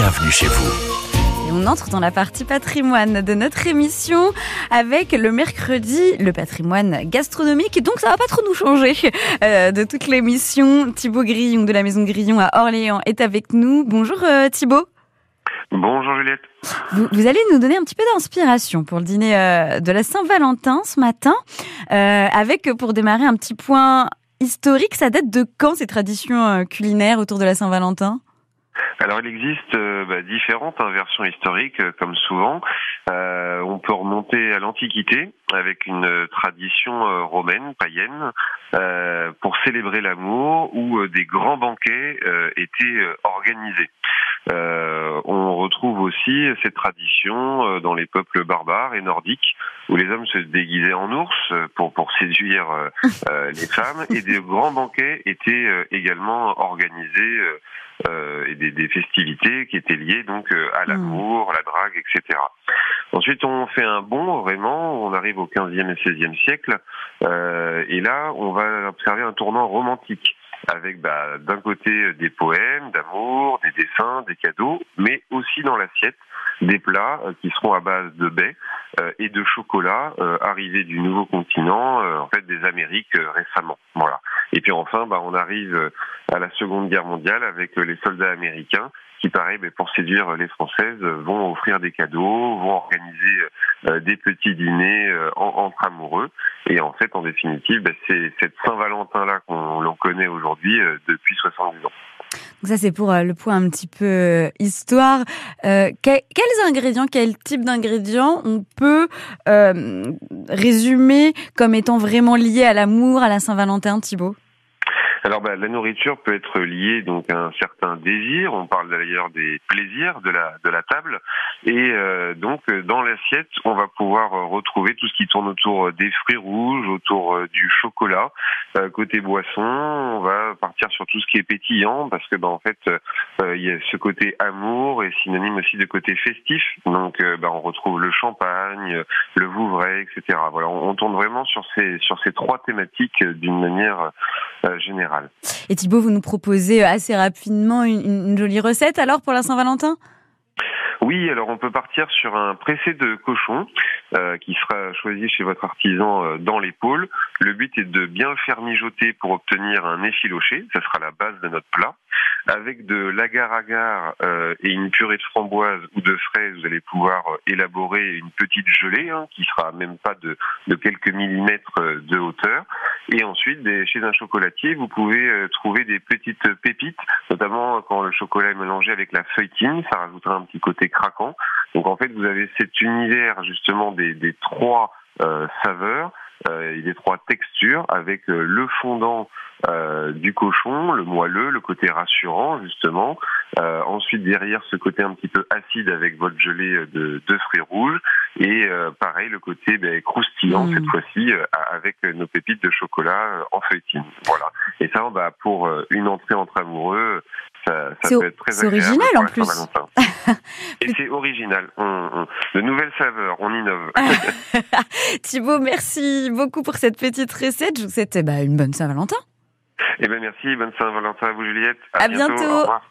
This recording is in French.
bienvenue chez vous. Et on entre dans la partie patrimoine de notre émission avec le mercredi, le patrimoine gastronomique. Et donc, ça va pas trop nous changer euh, de toute l'émission. Thibaut Grillon de la Maison Grillon à Orléans est avec nous. Bonjour euh, Thibaut. Bonjour Juliette. Vous, vous, allez nous donner un petit peu d'inspiration pour le dîner euh, de la Saint-Valentin ce matin, euh, avec pour démarrer un petit point historique. Ça date de quand ces traditions euh, culinaires autour de la Saint-Valentin? Alors il existe euh, bah, différentes hein, versions historiques, euh, comme souvent. Euh, on peut remonter à l'Antiquité avec une tradition romaine, païenne, pour célébrer l'amour, où des grands banquets étaient organisés. On retrouve aussi cette tradition dans les peuples barbares et nordiques, où les hommes se déguisaient en ours pour, pour séduire les femmes, et des grands banquets étaient également organisés euh, et des, des, festivités qui étaient liées donc euh, à l'amour, à la drague, etc. Ensuite, on fait un bond vraiment, on arrive au 15e et 16e siècle, euh, et là, on va observer un tournant romantique avec bah, d'un côté des poèmes d'amour, des dessins, des cadeaux, mais aussi dans l'assiette des plats euh, qui seront à base de baies euh, et de chocolat euh, arrivés du nouveau continent, en fait des Amériques récemment. Voilà. Et puis enfin, bah, on arrive à la Seconde Guerre mondiale avec les soldats américains qui, pareil, mais pour séduire les Françaises, vont offrir des cadeaux, vont organiser des petits dîners entre amoureux. Et en fait, en définitive, bah, c'est cette Saint-Valentin-là qu'on l'on connaît aujourd'hui depuis 70 ans. Donc ça c'est pour le point un petit peu histoire. Euh, quels ingrédients, quel type d'ingrédients on peut euh, résumer comme étant vraiment liés à l'amour, à la Saint-Valentin, Thibault alors bah, la nourriture peut être liée donc à un certain désir. On parle d'ailleurs des plaisirs de la de la table et euh, donc dans l'assiette on va pouvoir retrouver tout ce qui tourne autour des fruits rouges, autour euh, du chocolat. Euh, côté boisson, on va partir sur tout ce qui est pétillant parce que bah, en fait il y a ce côté amour et synonyme aussi de côté festif. Donc bah, on retrouve le champagne, le vouvray, etc. Voilà, on, on tourne vraiment sur ces sur ces trois thématiques d'une manière générale. Et Thibaut, vous nous proposez assez rapidement une, une jolie recette alors pour la Saint-Valentin? Oui, alors on peut partir sur un pressé de cochon euh, qui sera choisi chez votre artisan euh, dans l'épaule. Le but est de bien le faire mijoter pour obtenir un effiloché, ça sera la base de notre plat. Avec de l'agar-agar euh, et une purée de framboise ou de fraises, vous allez pouvoir euh, élaborer une petite gelée hein, qui sera même pas de, de, quelques millimètres euh, de hauteur. Et ensuite, des, chez un chocolatier, vous pouvez euh, trouver des petites pépites, notamment quand le chocolat est mélangé avec la feuilletine, ça rajoutera un petit côté craquant. Donc en fait, vous avez cet univers justement des, des trois euh, saveurs euh, et des trois textures avec euh, le fondant euh, du cochon, le moelleux, le côté rassurant justement. Euh, ensuite derrière ce côté un petit peu acide avec votre gelée de, de fruits rouges et euh, pareil le côté ben, croustillant mmh. cette fois-ci avec nos pépites de chocolat en feuilletine. Voilà. Et ça, bah, pour une entrée entre amoureux, ça, ça peut être très original en plus. Et c'est original. On, on, de nouvelles saveurs, on innove. Thibaut, merci beaucoup pour cette petite recette. Je vous souhaite bah, une bonne Saint-Valentin. Eh bien, merci. Bonne Saint-Valentin à vous, Juliette. À, à bientôt. bientôt. Au revoir.